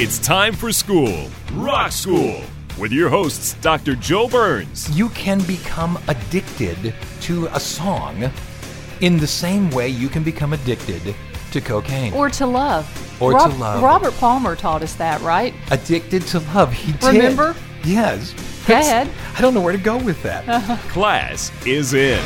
It's time for school, Rock School, with your hosts, Dr. Joe Burns. You can become addicted to a song in the same way you can become addicted to cocaine. Or to love. Or to love. Robert Palmer taught us that, right? addicted to love. He did. Remember? Yes. Go ahead. I don't know where to go with that. Class is in.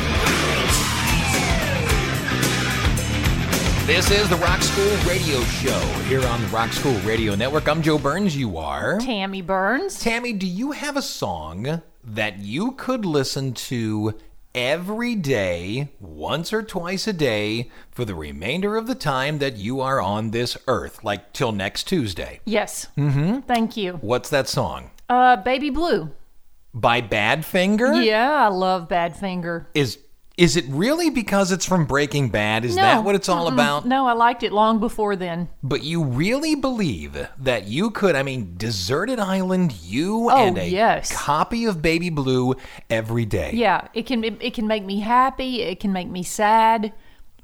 This is the Rock School Radio Show here on the Rock School Radio Network. I'm Joe Burns. You are. Tammy Burns. Tammy, do you have a song that you could listen to every day, once or twice a day, for the remainder of the time that you are on this earth, like till next Tuesday? Yes. Mm-hmm. Thank you. What's that song? Uh, Baby Blue. By Badfinger? Yeah, I love Badfinger. Is is it really because it's from Breaking Bad? Is No. that what it's all Mm-mm. about? No, I liked it long before then. But you really believe that you could, I mean, Deserted Island, you Oh, and a yes. copy of Baby Blue every day. Yeah, it can it, it can make me happy. It can make me sad.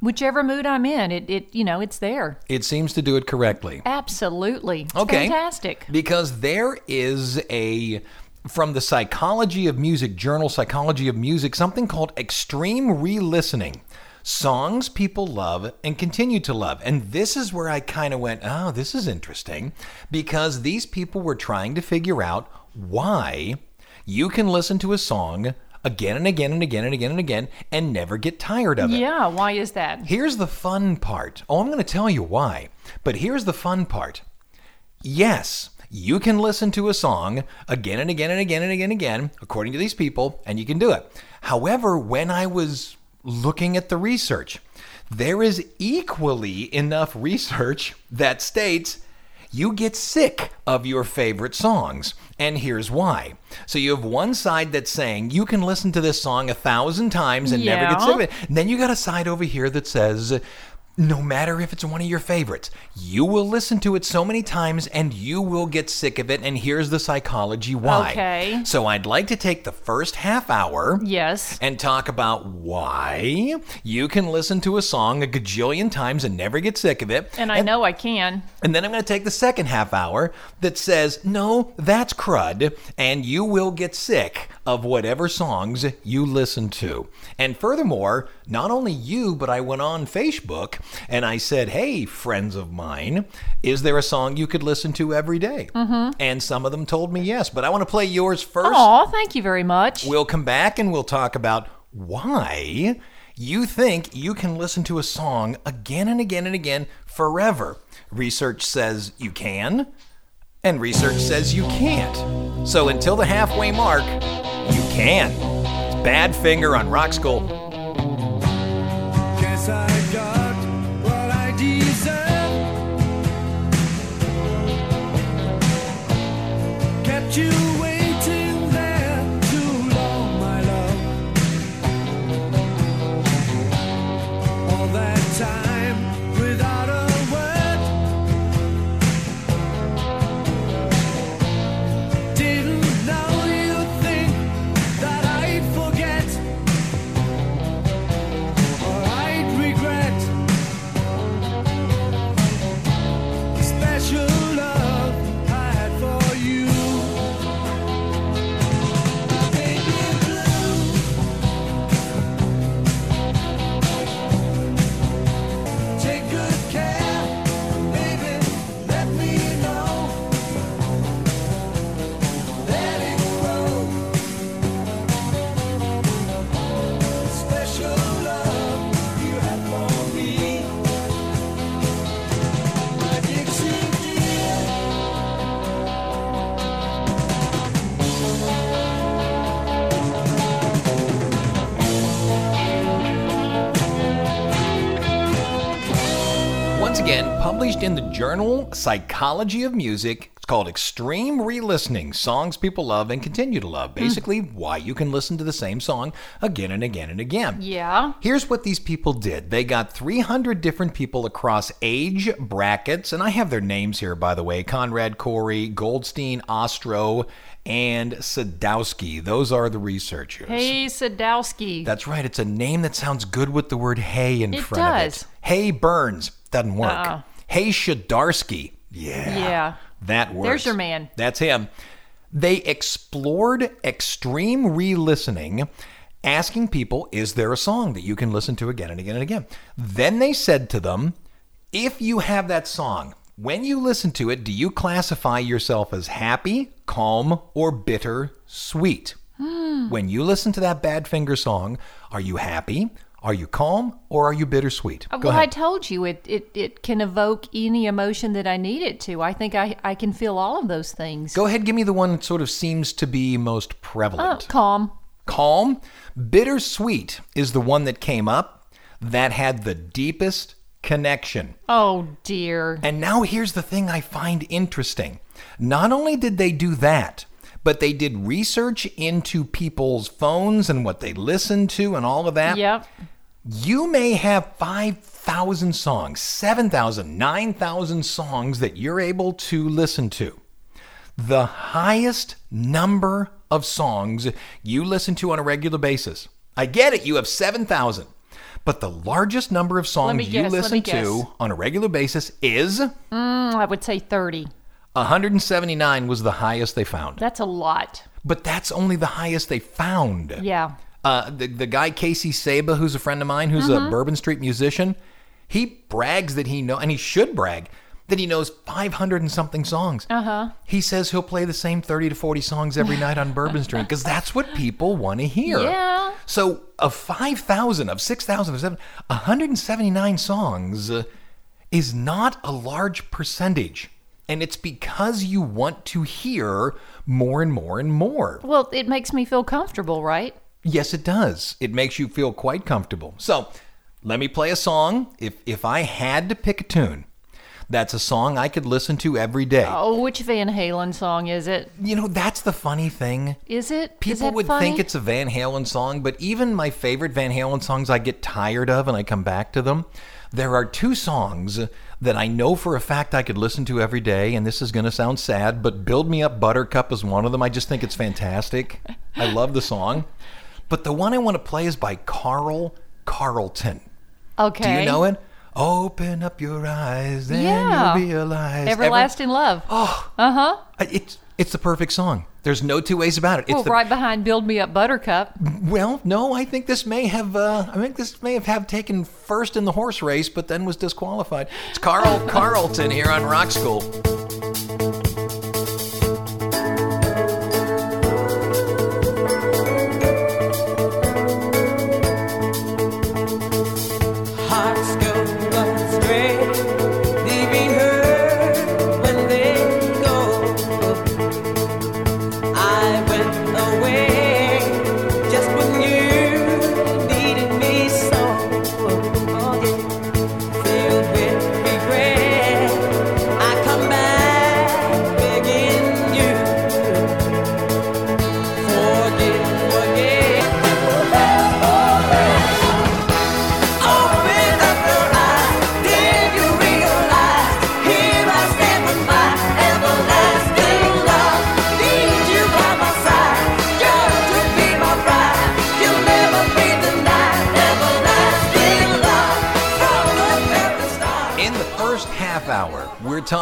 Whichever mood I'm in, it, it you know it's there. It seems to do it correctly. Absolutely. It's Okay. Fantastic. Because there is a from the Psychology of Music Journal Psychology of Music something called extreme re-listening. Songs people love and continue to love. And this is where I kind of went, "Oh, this is interesting." Because these people were trying to figure out why you can listen to a song again and again and again and again and again and never get tired of it. Yeah. Why is that? Here's the fun part. Oh, I'm going to tell you why. But here's the fun part. Yes, you can listen to a song again and again and again and again and again, according to these people, and you can do it. However, when I was looking at the research, there is equally enough research that states you get sick of your favorite songs. And here's why. So you have one side that's saying you can listen to this song a thousand times and never get sick of it. And then you got a side over here that says, no matter if it's one of your favorites, you will listen to it so many times and you will get sick of it. And here's the psychology why. Okay. So I'd like to take the first half hour Yes. and talk about why you can listen to a song a gajillion times and never get sick of it. And I know I can. And then I'm going to take the second half hour that says, no, that's crud, and you will get sick of whatever songs you listen to. And furthermore, not only you, but I went on Facebook and I said, hey, friends of mine, is there a song you could listen to every day? Mm-hmm. And some of them told me yes, but I want to play yours first. Aw, thank you very much. We'll come back and we'll talk about why you think you can listen to a song again and again and again forever. Research says you can, and research says you can't. So until the halfway mark, you can. It's Badfinger on Rock School. I got what I deserve. Kept you published in the journal Psychology of Music. It's called Extreme Re-Listening: Songs People Love and Continue to Love. Hmm. Basically, why you can listen to the same song again and again and again. Yeah. Here's what these people did. They got 300 different people across age brackets, and I have their names here, by the way Conrad Corey, Goldstein, Ostrow, and Sadowsky. Those are the researchers. Hey, Sadowsky. That's right. It's a name that sounds good with the word hey in It front of does. it. Hey Burns. Doesn't work. Uh-uh. Hey Shadarsky. Yeah. Yeah. That works. There's your man. That's him. They explored extreme re listening, asking people, is there a song that you can listen to again and again and again? Then they said to them, if you have that song, when you listen to it, do you classify yourself as happy, calm, or bitter, sweet? Hmm. When you listen to that Badfinger song, are you happy? Are you calm? Or are you bittersweet? Go Uh, well, I told you it, it, it can evoke any emotion that I need it to. I think I, I can feel all of those things. Go ahead, give me the one that sort of seems to be most Oh, prevalent. calm. Calm. Bittersweet is the one that came up that had the deepest connection. Oh, dear. And now here's the thing I find interesting. Not only did they do that, but they did research into people's phones and what they listened to and all of that. Yep. You may have 5,000 songs, 7,000, 9,000 songs that you're able to listen to. The highest number of songs you listen to on a regular basis. I get it, you have 7,000. But the largest number of songs you guess, listen to on a regular basis is Mm, I would say 30. 179 was the highest they found. That's a lot. But that's only the highest they found. Yeah. Uh, the, the guy Casey Saba, who's a friend of mine, who's Mm-hmm. a Bourbon Street musician, he brags that he know, and he should brag that he knows 500 and something songs. Uh huh. He says he'll play the same 30 to 40 songs every night on Bourbon Street because that's what people want to hear. Yeah. So of 5,000, of 6,000, of 7, 179 songs uh, is not a large percentage. And it's because you want to hear more and more and more. Well, it makes me feel comfortable, right? Yes, it does. It makes you feel quite comfortable. So, let me play a song. If if I had to pick a tune, that's a song I could listen to every day. Oh, which Van Halen song is it? You know, that's the funny thing. Is it? People that would funny? think it's a Van Halen song, but even my favorite Van Halen songs I get tired of and I come back to them. There are two songs that I know for a fact I could listen to every day, and this is going to sound sad, but Build Me Up Buttercup is one of them. I just think it's fantastic. I love the song. But the one I want to play is by Carl Carlton. Okay. Do you know it? Open up your eyes, then Yeah. you'll realize. Ever- Everlasting Love. Oh, Uh huh. it's it's the perfect song. There's no two ways about it. It's Well, the, right behind Build Me Up Buttercup. well, no, I think this may have uh, I think this may have, have taken first in the horse race, but then was disqualified. It's Carl Carlton here on Rock School.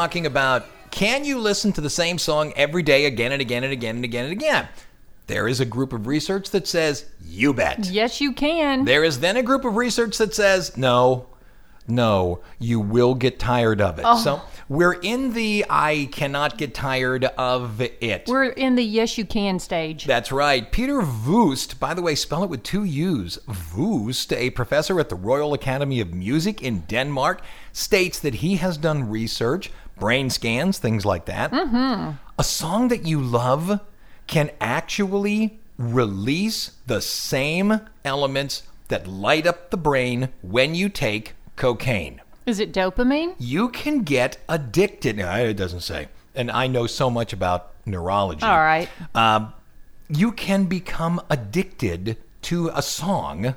Talking about can you listen to the same song every day again and again and again and again and again? There is a group of research that says you bet. Yes, you can. There is then a group of research that says, no, no, you will get tired of it. Oh. So we're in the I cannot get tired of it. We're in the yes, you can stage. That's right. Peter Vuust, by the way, spell it with two U's. Vuust, a professor at the Royal Academy of Music in Denmark, states that he has done research, brain scans, things like that. Mm-hmm. A song that you love can actually release the same elements that light up the brain when you take cocaine. Is it dopamine? You can get addicted. No, it doesn't say. And I know so much about neurology. All right. Um, you can become addicted to a song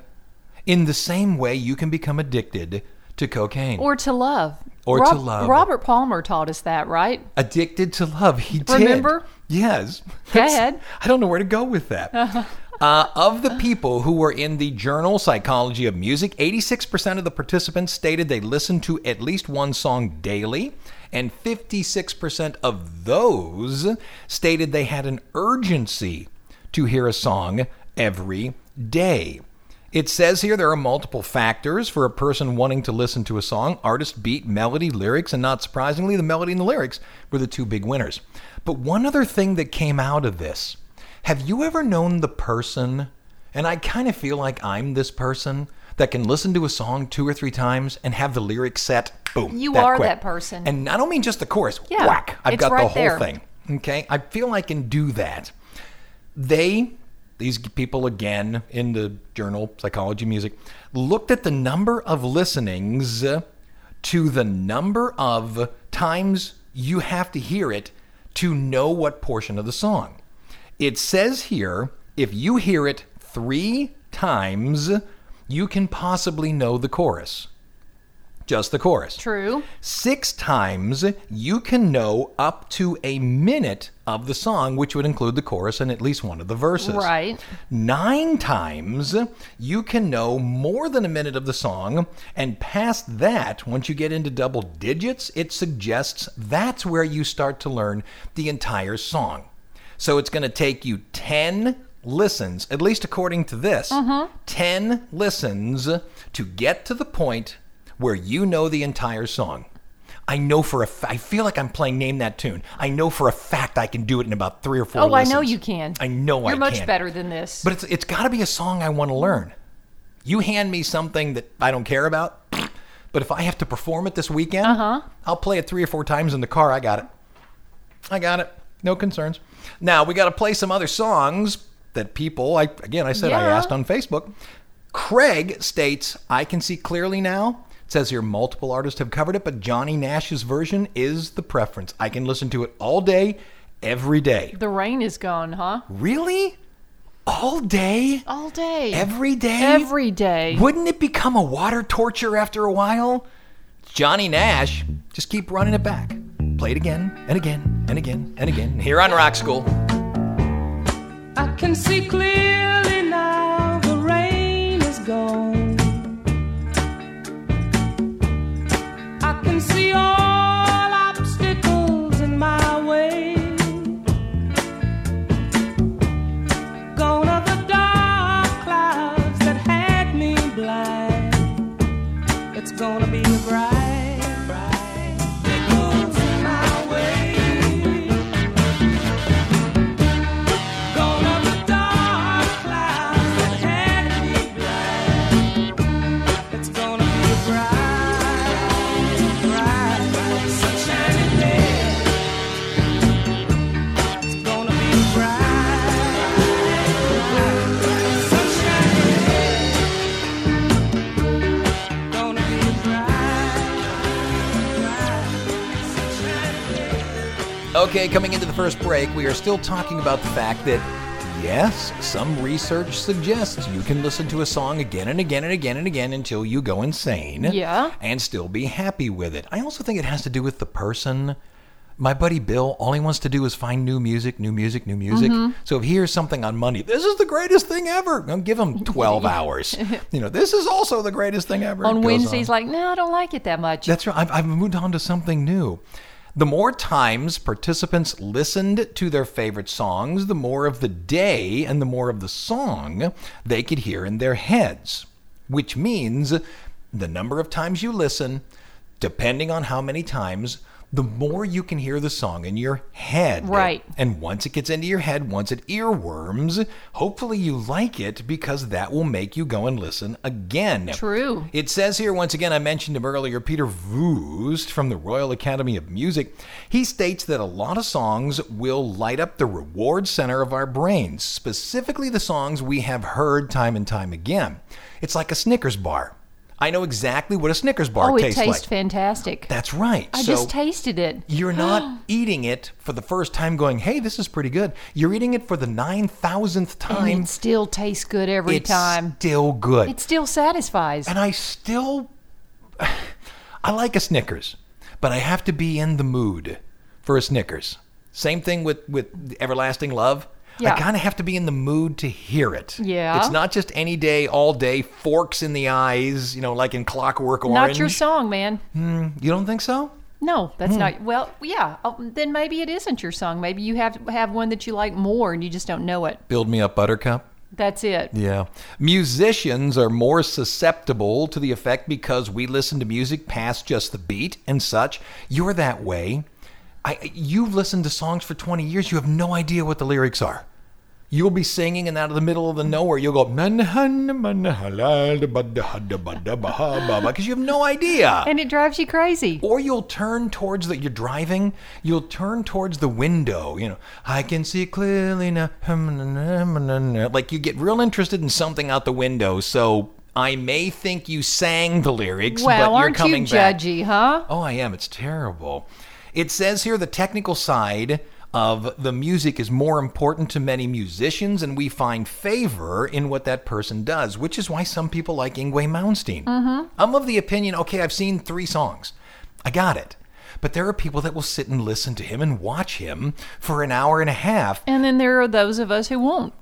in the same way you can become addicted to cocaine. Or to love. Or to love. Robert Palmer taught us that, right? addicted to love. He did. Remember? Yes. Go ahead. I don't know where to go with that. Uh, of the people who were in the journal Psychology of Music, 86% of the participants stated they listened to at least one song daily, and 56% of those stated they had an urgency to hear a song every day. It says here there are multiple factors for a person wanting to listen to a song artist, beat, melody, lyrics, and not surprisingly, the melody and the lyrics were the two big winners. But one other thing that came out of this have you ever known the person, and I kind of feel like I'm this person, that can listen to a song two or three times and have the lyrics set, boom. You that are quick. that person. And I don't mean just the chorus, Yeah, whack. I've got the whole there. thing. Okay? I feel I can do that they these people again in the journal psychology music looked at the number of listenings to the number of times you have to hear it to know what portion of the song. It says here if you hear it three times you can possibly know the chorus just the chorus True. Six times you can know up to a minute of the song, which would include the chorus and at least one of the verses. Right. Nine times you can know more than a minute of the song, and past that, once you get into double digits, it suggests that's where you start to learn the entire song. So it's going to take you 10 listens, at least according to this, mm-hmm. 10 listens to get to the point where you know the entire song. I know for a fa- I feel like I'm playing Name That Tune. I know for a fact I can do it in about three or four. Oh, I know you can. I know You're I can. You're much better than this. But it's it's got to be a song I want to learn. You hand me something that I don't care about, but if I have to perform it this weekend, Uh-huh. I'll play it three or four times in the car. I got it. I got it. No concerns. Now we got to play some other songs that people. I again, I said I asked on Facebook. Craig states, "I can see clearly now." It says here multiple artists have covered it, but Johnny Nash's version is the preference. I can listen to it all day, every day. the rain is gone, huh? Really? All day? All day. Every day? Every day. Wouldn't it become a water torture after a while? Johnny Nash, just keep running it back. Play it again and again and again and again here on Rock School. I can see clearly Okay, coming into the first break, we are still talking about the fact that, yes, some research suggests you can listen to a song again and again and again and again until you go insane. Yeah. And still be happy with it. I also think it has to do with the person. My buddy Bill, all he wants to do is find new music, new music, new music. Mm-hmm. So if he hears something on Monday, this is the greatest thing ever. I'll give him 12 hours. You know, this is also the greatest thing ever. On Wednesdays, like, no, I don't like it that much. that's right. I've, I've moved on to something new. The more times participants listened to their favorite songs, the more of the day and the more of the song they could hear in their heads. Which means the number of times you listen, depending on how many times, the more you can hear the song in your head. Right. And once it gets into your head, once it earworms, hopefully you like it because that will make you go and listen again. True. It says here, once again, I mentioned him earlier, Peter Vuust from the Royal Academy of Music. He states that a lot of songs will light up the reward center of our brains, specifically the songs we have heard time and time again. It's like a Snickers bar. I know exactly what a Snickers bar oh, tastes tastes like. Oh, it tastes fantastic. That's right. I so just tasted it. you're not eating it for the first time going, hey, this is pretty good. You're eating it for the 9,000th time. And it still tastes good every it's time. still good. It still satisfies. and I still, I like a Snickers, but I have to be in the mood for a Snickers. Same thing with with Everlasting Love. Yeah. I kind of have to be in the mood to hear it. Yeah. It's not just any day, all day, forks in the eyes, you know, like in Clockwork Orange. Not your song, man. Hmm, you don't think so? No, that's hmm. not. Well, yeah. Oh, then maybe it isn't your song. Maybe you have have one that you like more, and you just don't know it. Build me up, Buttercup. That's it. Yeah. Musicians are more susceptible to the effect because we listen to music past just the beat and such. You're that way. I, you've listened to songs for 20 years. You have no idea what the lyrics are. You'll be singing, and out of the middle of the nowhere, you'll go, because you have no idea. And it drives you crazy. Or you'll turn towards the, you're driving, you'll turn towards the window, you know, I can see clearly now. Like you get real interested in something out the window. So I may think you sang the lyrics, Well, but you're aren't you coming back. judgy, huh? Oh, I am. It's terrible. It says here the technical side of the music is more important to many musicians, and we find favor in what that person does, which is why some people like Yngwie Malmsteen. Mm-hmm. I'm of the opinion, okay, I've seen three songs. I got it. But there are people that will sit and listen to him and watch him for an hour and a half And then there are those of us who won't.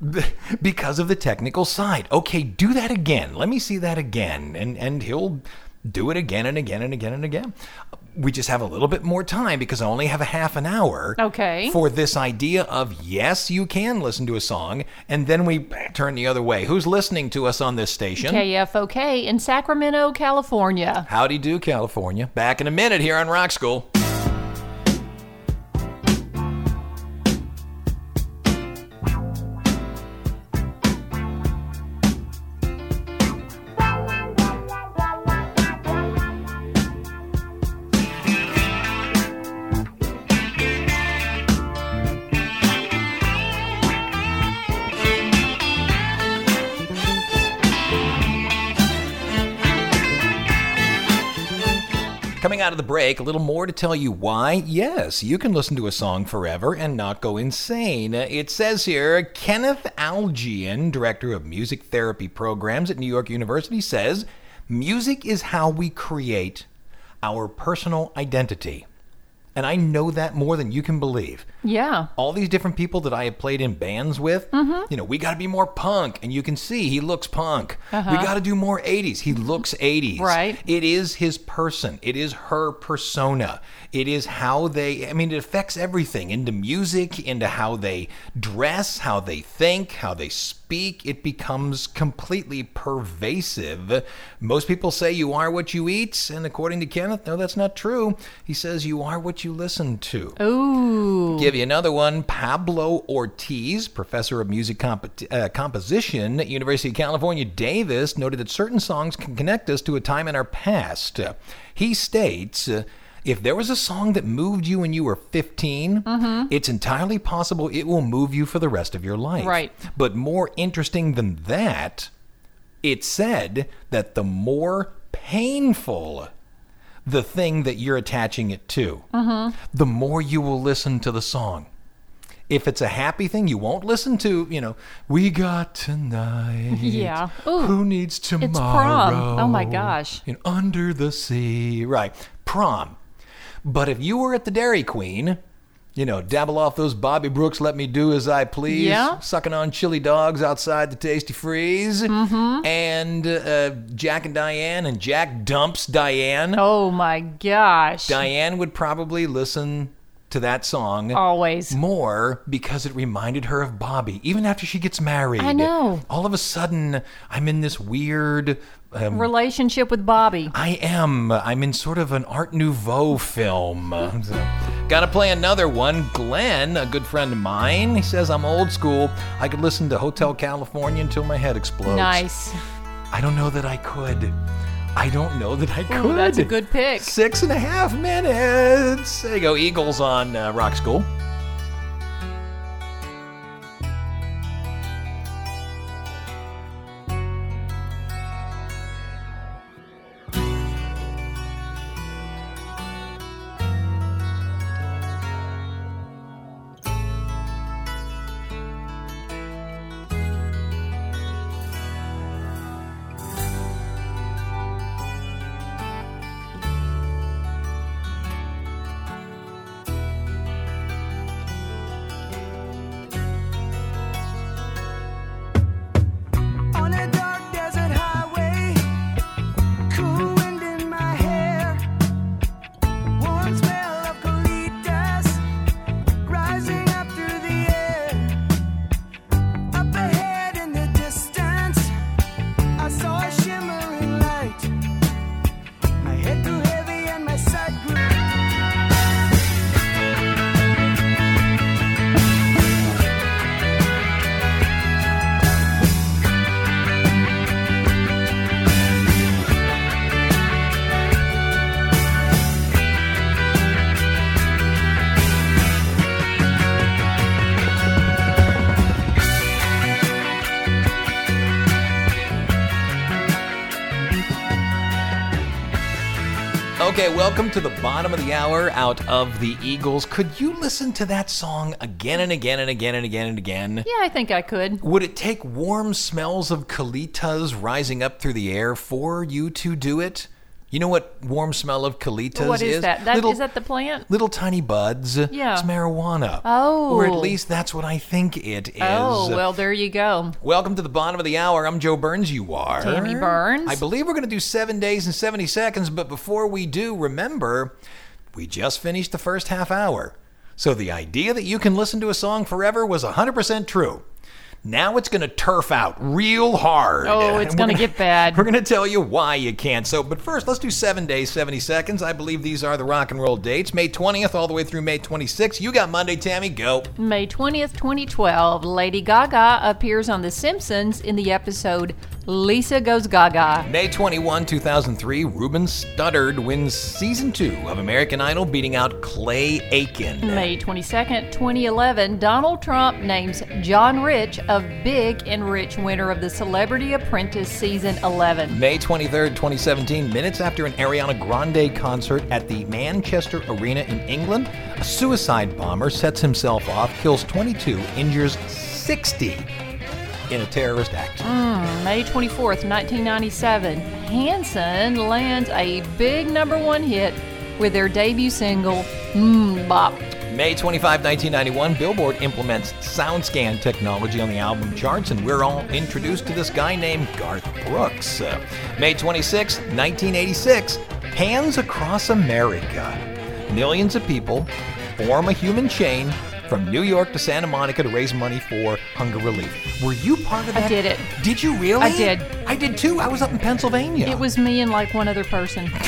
because of the technical side. Okay, do that again. Let me see that again. And and he'll do it again and again and again and again. We just have a little bit more time because I only have a half an hour. Okay. For this idea of yes, you can listen to a song, and then we turn the other way. Who's listening to us on this station? KFOK in Sacramento, California. Howdy do, California. Back in a minute here on Rock School. Coming out of the break, a little more to tell you why. Yes, you can listen to a song forever and not go insane. It says here Kenneth Aigen, director of music therapy programs at New York University, says music is how we create our personal identity. And I know that more than you can believe Yeah. all these different people that I have played in bands with, mm-hmm. you know, we got to be more punk. And you can see he looks punk. We uh-huh. got to do more 80s. He looks 80s. Right. It is his person, it is her persona. It is how they, I mean, it affects everything into music, into how they dress, how they think, how they speak. It becomes completely pervasive. Most people say you are what you eat. And according to Kenneth, no, that's not true. He says you are what you listen to. Ooh. Give you another one. Pablo Ortiz, professor of music comp- uh, composition at University of California, Davis, noted that certain songs can connect us to a time in our past. He states. Uh, if there was a song that moved you when you were 15, mm-hmm. it's entirely possible it will move you for the rest of your life. Right. But more interesting than that, it said that the more painful the thing that you're attaching it to, mm-hmm. the more you will listen to the song. If it's a happy thing, you won't listen to, you know, we got tonight. Yeah. Ooh. Who needs tomorrow? It's prom. Oh my gosh. You know, under the sea. Right. Prom. But if you were at the Dairy Queen, you know, dabble off those Bobby Brooks, let me do as I please, Yeah. sucking on chili dogs outside the Tastee Freez, Mm-hmm. and uh, Jack and Diane, and Jack dumps Diane. Oh my gosh. Diane would probably listen to that song Always. more because it reminded her of Bobby, even after she gets married. I know. All of a sudden, I'm in this weird. Um, Relationship with Bobby. I am. I'm in sort of an Art Nouveau film. Gotta play another one. Glenn, a good friend of mine, he says I'm old school. I could listen to Hotel California until my head explodes. Nice. I don't know that I could. I don't know that I could. Ooh, that's a good pick. Six and a half minutes. There you go, Eagles on uh, Rock School. Okay, welcome to the bottom of the hour out of the Eagles. Could you listen to that song again and again and again and again and again? Yeah, I think I could. Would it take warm smells of colitas rising up through the air for you to do it? You know what warm smell of colitas What is that? That- little, is that the plant? Little tiny buds. Yeah. It's marijuana. Oh. Or at least that's what I think it is. Oh, well, there you go. Welcome to the bottom of the hour. I'm Joe Burns. You are. Tammy Burns. I believe we're going to do seven days and 70 seconds, but before we do, remember, we just finished the first half hour. So the idea that you can listen to a song forever was 100% true. Now it's going to turf out real hard. Oh, it's gonna get bad. We're going to tell you why you can't. So, but first, let's do seven days, 70 seconds. I believe these are the rock and roll dates May 20th all the way through May 26th. You got Monday, Tammy. Go. May 20th, 2012, Lady Gaga appears on The Simpsons in the episode Lisa Goes Gaga. May 21, 2003, Ruben Studdard wins season two of American Idol, beating out Clay Aiken. May 22nd, 2011, Donald Trump names John Rich of Big and Rich winner of the Celebrity Apprentice season 11. May 23rd, 2017, minutes after an Ariana Grande concert at the Manchester Arena in England, a suicide bomber sets himself off, kills 22, injures 60 in a terrorist act. May 24th, 1997, Hanson lands a big number one hit with their debut single, Mmm Bop. May 25, 1991, Billboard implements SoundScan technology on the album charts, and we're all introduced to this guy named Garth Brooks. Uh, May 26, 1986, Hands Across America. Millions of people form a human chain from New York to Santa Monica to raise money for hunger relief. Were you part of that? I did it. Did you really? I did. I did too. I was up in Pennsylvania. It was me and like one other person.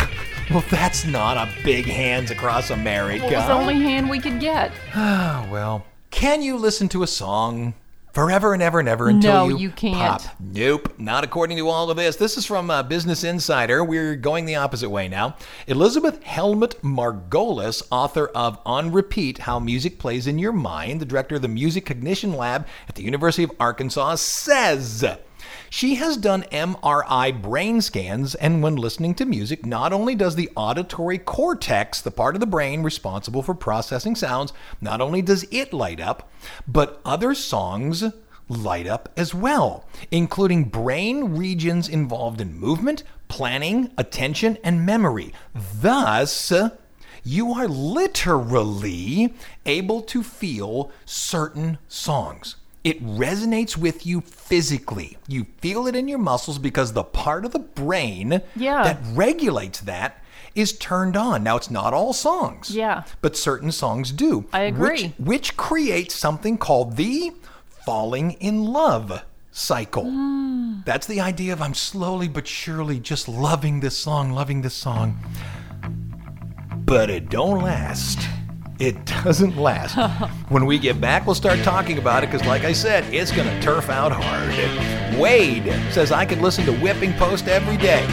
Well, that's not a big hands across America. It was the only hand we could get. Oh, well. Can you listen to a song forever and ever and ever until No, you, you can't. pop? Nope, not according to all of this. This is from uh, Business Insider. We're going the opposite way now. Elizabeth Hellmuth Margulis, author of On Repeat How Music Plays in Your Mind, the director of the Music Cognition Lab at the University of Arkansas, says. She has done MRI brain scans, and when listening to music, not only does the auditory cortex, the part of the brain responsible for processing sounds, not only does it light up, but other songs light up as well, including brain regions involved in movement, planning, attention, and memory. Thus, you are literally able to feel certain songs. It resonates with you physically. You feel it in your muscles because the part of the brain Yeah. that regulates that is turned on. Now, it's not all songs. Yeah. But certain songs do. I agree. Which, which creates something called the falling in love cycle. Hmm. That's the idea of I'm slowly but surely just loving this song, loving this song. But it don't last. It doesn't last. when we get back, we'll start talking about it because, like I said, it's going to turf out hard. Wade says I could listen to Whipping Post every day.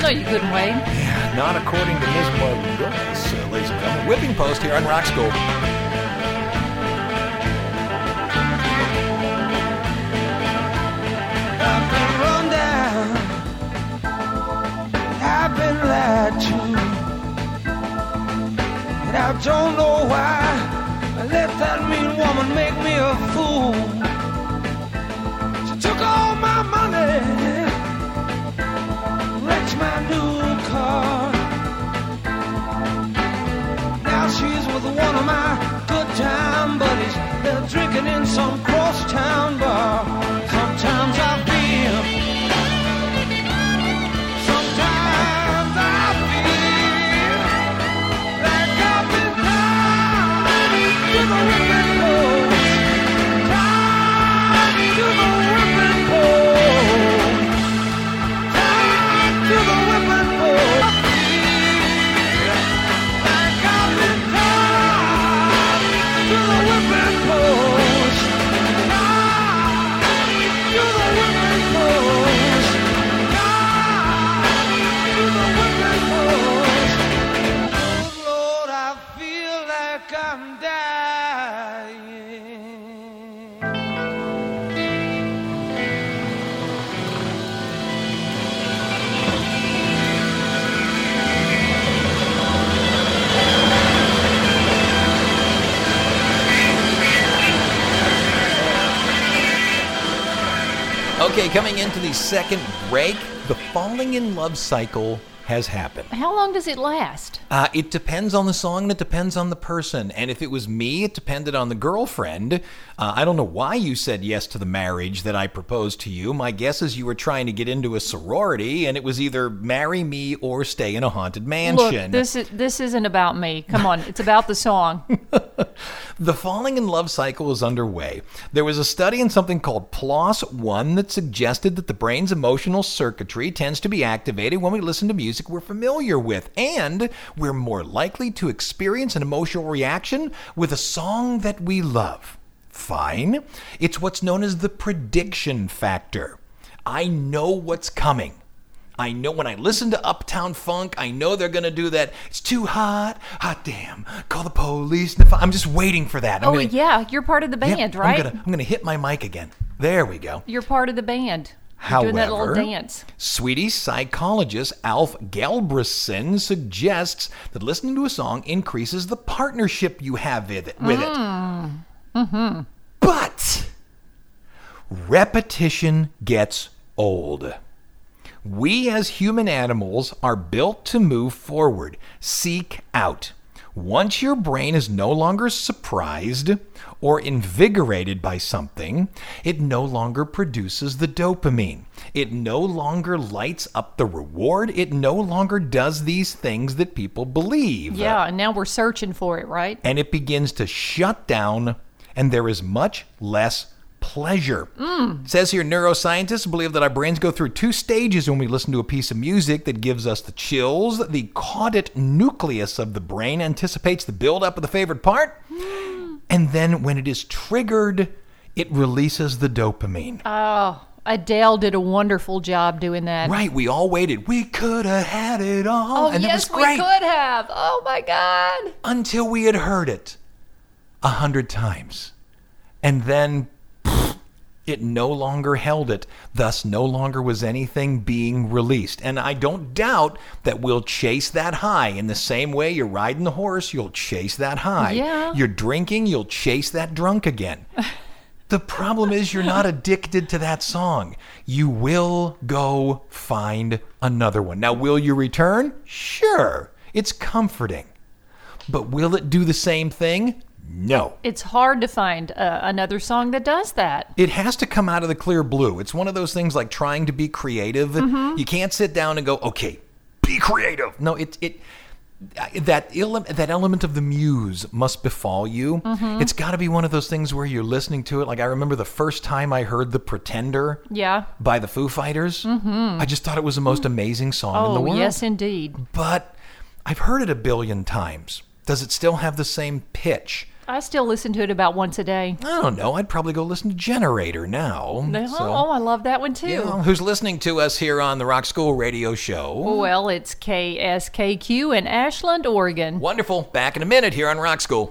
No, you couldn't, Wade. Yeah, Not according to Ms. Margulis, uh, ladies and gentlemen. Whipping Post here on Rock School. I've been run down. I've been lied to. I don't know why I let that mean woman make me a fool. She took all my money, wrecked my new car. Now she's with one of my good time buddies. They're drinking in some crosstown bar. Coming into the second break, the falling in love cycle has happened. How long does it last? Uh, it depends on the song and it depends on the person. And if it was me, it depended on the girlfriend. Uh, I don't know why you said yes to the marriage that I proposed to you. My guess is you were trying to get into a sorority and it was either marry me or stay in a haunted mansion. Look, this is this isn't about me. Come on, it's about the song. The falling in love cycle is underway. There was a study in something called PLOS 1 that suggested that the brain's emotional circuitry tends to be activated when we listen to music we're familiar with, and we're more likely to experience an emotional reaction with a song that we love. Fine. It's what's known as the prediction factor. I know what's coming. I know when I listen to Uptown Funk, I know they're gonna do that. It's too hot, hot damn. Call the police. I'm just waiting for that. I'm Oh gonna- yeah, you're part of the band, right? I'm gonna, I'm gonna hit my mic again. There we go. You're part of the band. You're doing that little However, dance. Swedish psychologist Alf Gabrielsson suggests that listening to a song increases the partnership you have with it. With Mm. it. Mm-hmm. But repetition gets old. We as human animals are built to move forward, seek out. Once your brain is no longer surprised or invigorated by something, it no longer produces the dopamine. It no longer lights up the reward. It no longer does these things that people believe Yeah, and now we're searching for it, right? and it begins to shut down, and there is much less pleasure. It says here neuroscientists believe that our brains go through two stages when we listen to a piece of music that gives us the chills. The caudate nucleus of the brain anticipates the buildup of the favorite part, hmm. And then when it is triggered, it releases the dopamine. Oh, Adele did a wonderful job doing that. Right, we all waited. We could have had it all, Oh, and yes, it was great we could have. Oh my God. until we had heard it a hundred times. And then it no longer held it, thus, no longer was anything being released. And I don't doubt that we'll chase that high in the same way you're riding the horse, you'll chase that high. Yeah. You're drinking, you'll chase that drunk again. The problem is you're not addicted to that song. You will go find another one. Now, will you return? Sure. It's comforting. But will it do the same thing? No. It's hard to find uh, another song that does that. It has to come out of the clear blue. It's one of those things like trying to be creative. Mm-hmm. You can't sit down and go, "Okay, be creative." No, it it that ele- that element of the muse must befall you. Mm-hmm. It's got to be one of those things where you're listening to it. Like I remember the first time I heard "The Pretender" Yeah. by the Foo Fighters. Mm-hmm. I just thought it was the most amazing song in the Oh, world. yes, indeed. but I've heard it a billion times. Does it still have the same pitch? I still listen to it about once a day. I don't know. I'd probably go listen to Generator now. Uh-huh. Oh, So- I love that one too. you know, who's listening to us here on the Rock School Radio Show? Well, it's KSKQ in Ashland, Oregon. Wonderful. Back in a minute here on Rock School.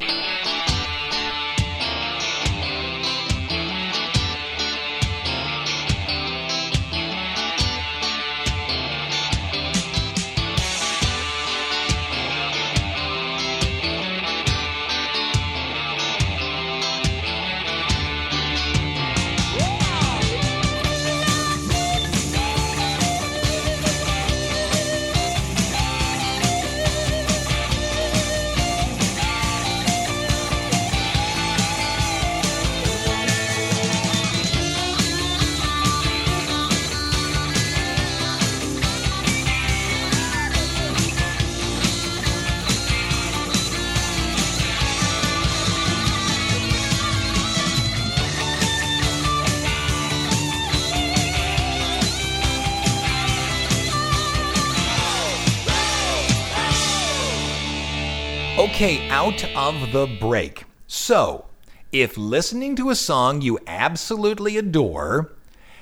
Okay, out of the break. So, if listening to a song you absolutely adore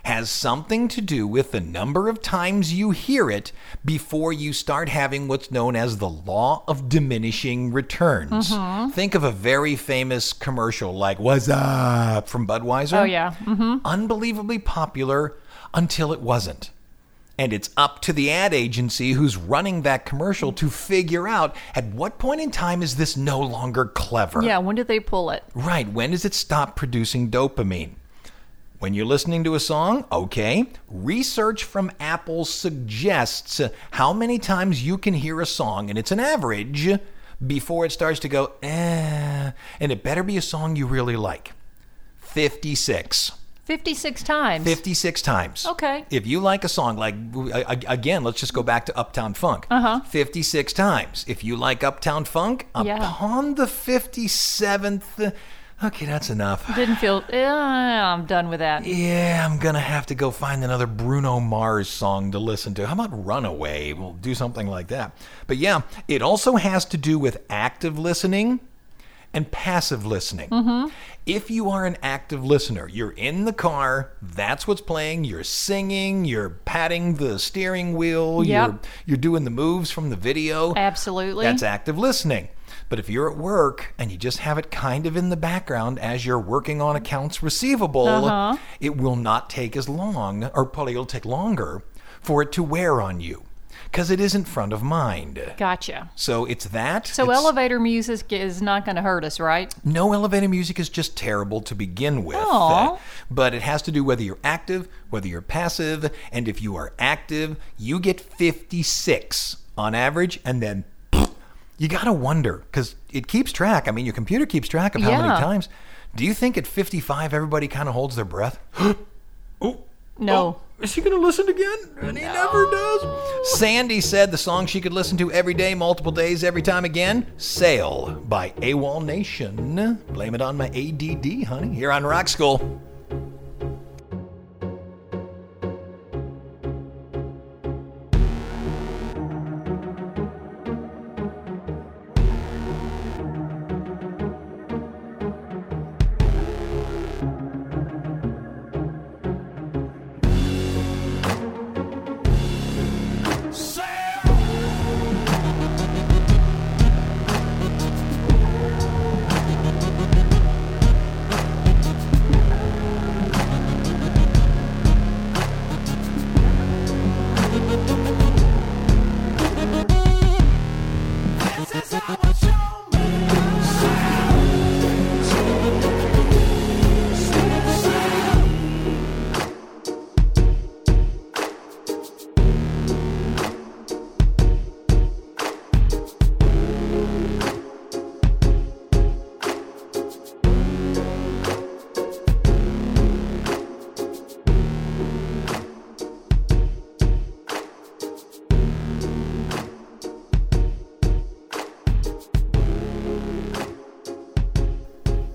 has something to do with the number of times you hear it before you start having what's known as the law of diminishing returns. Think of a very famous commercial like What's Up from Budweiser. Oh, yeah. hmm Unbelievably popular until it wasn't. And it's up to the ad agency who's running that commercial to figure out at what point in time is this no longer clever. Yeah, when did they pull it? Right. When does it stop producing dopamine? When you're listening to a song, okay, research from Apple suggests how many times you can hear a song, and it's an average, before it starts to go, eh, and it better be a song you really like. 56. 56 times. 56 times. Okay. If you like a song, like, again, let's just go back to Uptown Funk. Uh-huh. 56 times. If you like Uptown Funk, Yeah. upon the 57th, okay, that's enough. Didn't feel. eh, I'm done with that. Yeah, I'm gonna have to go find another Bruno Mars song to listen to. How about Runaway? We'll do something like that. But yeah, it also has to do with active listening and passive listening. If you are an active listener, you're in the car, that's what's playing, you're singing, you're patting the steering wheel, Yep. you're you're doing the moves from the video. Absolutely. That's active listening. But if you're at work and you just have it kind of in the background as you're working on accounts receivable, Uh-huh. it will not take as long, or probably it'll take longer for it to wear on you because it isn't front of mind. Gotcha. So it's that. So It's- elevator music is not going to hurt us, right? no elevator music is just terrible to begin with. Aw. Uh, but it has to do whether you're active, whether you're passive, and if you are active, you get 56 on average, and then you got to wonder because it keeps track. I mean, your computer keeps track of how many times. Do you think at 55 everybody kind of holds their breath? oh, No. Is he going to listen again? And he never does. Sandy said the song she could listen to every day, multiple days, every time again Sail by AWOLNATION. Blame it on my ADD, honey, here on Rock School.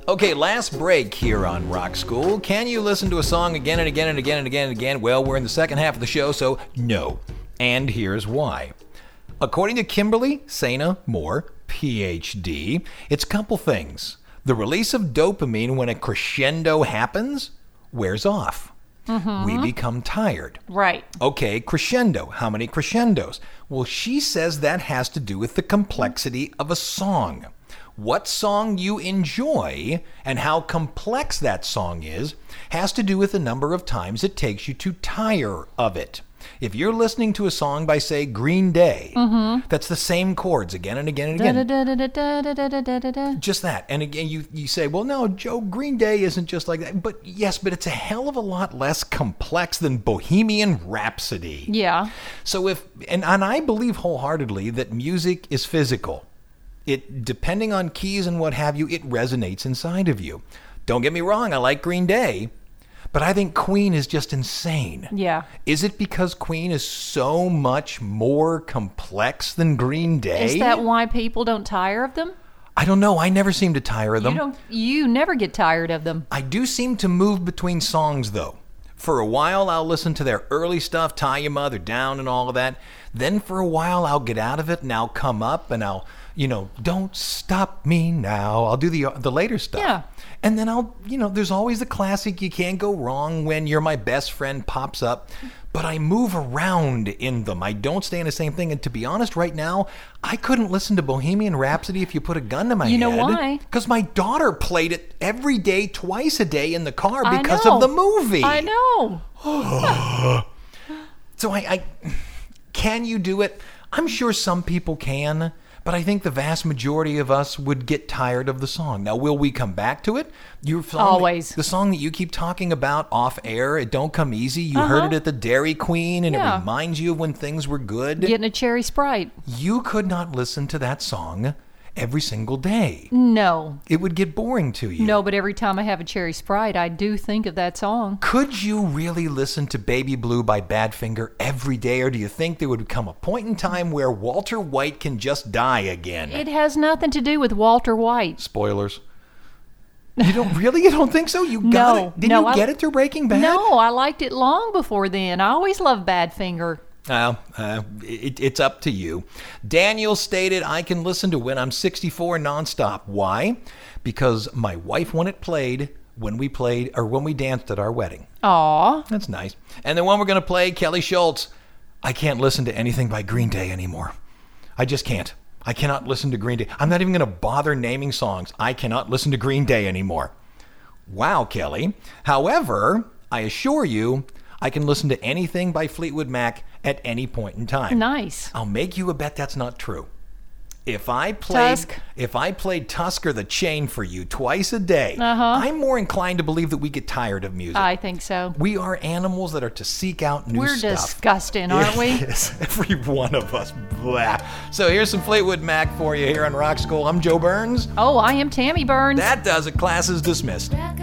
Okay, last break here on Rock School. Can you listen to a song again and again and again and again and again? Well, we're in the second half of the show, so no. And here's why. According to Kimberly Sena Moore, PhD, it's a couple things. The release of dopamine when a crescendo happens wears off. Mm-hmm. We become tired. Right. Okay, crescendo. How many crescendos? Well, she says that has to do with the complexity of a song what song you enjoy and how complex that song is has to do with the number of times it takes you to tire of it. If you're listening to a song by, say, Green Day, mm-hmm. that's the same chords again and again and again. Just that. And again, you, you say, well, no, Joe, Green Day isn't just like that. But yes, but it's a hell of a lot less complex than Bohemian Rhapsody. Yeah. So if, and, and I believe wholeheartedly that music is physical. It depending on keys and what have you, it resonates inside of you. Don't get me wrong, I like Green Day, but I think Queen is just insane. Yeah. Is it because Queen is so much more complex than Green Day? Is that why people don't tire of them? I don't know. I never seem to tire of them. You don't. You never get tired of them. I do seem to move between songs though. For a while, I'll listen to their early stuff, Tie Your Mother Down, and all of that. Then for a while, I'll get out of it and I'll come up and I'll, you know, Don't Stop Me Now. I'll do the uh, the later stuff. Yeah. And then I'll, you know, there's always the classic You Can't Go Wrong when You're My Best Friend pops up. But I move around in them. I don't stay in the same thing. And to be honest, right now, I couldn't listen to Bohemian Rhapsody if you put a gun to my You head. know why? Because my daughter played it every day, twice a day in the car because of the movie. I know. So I, I can you do it? I'm sure some people can, but I think the vast majority of us would get tired of the song. Now, will we come back to it? Your song Always. the song that you keep talking about off air, it don't come easy. You heard it at the Dairy Queen, and Uh-huh. Yeah. it reminds you of when things were good. Getting a cherry sprite. you could not listen to that song every single day. No. It would get boring to you. No, but every time I have a cherry sprite, I do think of that song. Could you really listen to Baby Blue by Badfinger every day, or do you think there would come a point in time where Walter White can just die again? It has nothing to do with Walter White. Spoilers. You don't really? You don't think so? You got No, it? Did no, you I- get it through Breaking Bad? No, I liked it long before then. I always loved Badfinger. Well, uh, it, it's up to you. Daniel stated, I can listen to When I'm 64 nonstop. Why? Because my wife wanted it played when we played or when we danced at our wedding. Aw. That's nice. And the one we're going to play, Kelly Schultz. I can't listen to anything by Green Day anymore. I just can't. I cannot listen to Green Day. I'm not even going to bother naming songs. I cannot listen to Green Day anymore. Wow, Kelly. However, I assure you, I can listen to anything by Fleetwood Mac at any point in time. Nice. I'll make you a bet that's not true. If I played Tusk. if I played Tusk or the Chain for you twice a day, Uh-huh. I'm more inclined to believe that we get tired of music. I think so. We are animals that are to seek out new stuff. We're stuff. disgusting, aren't we? Yes, every one of us. Blah. So here's some Fleetwood Mac for you here on Rock School. I'm Joe Burns. Oh, I am Tammy Burns. That does it. Class is dismissed. Back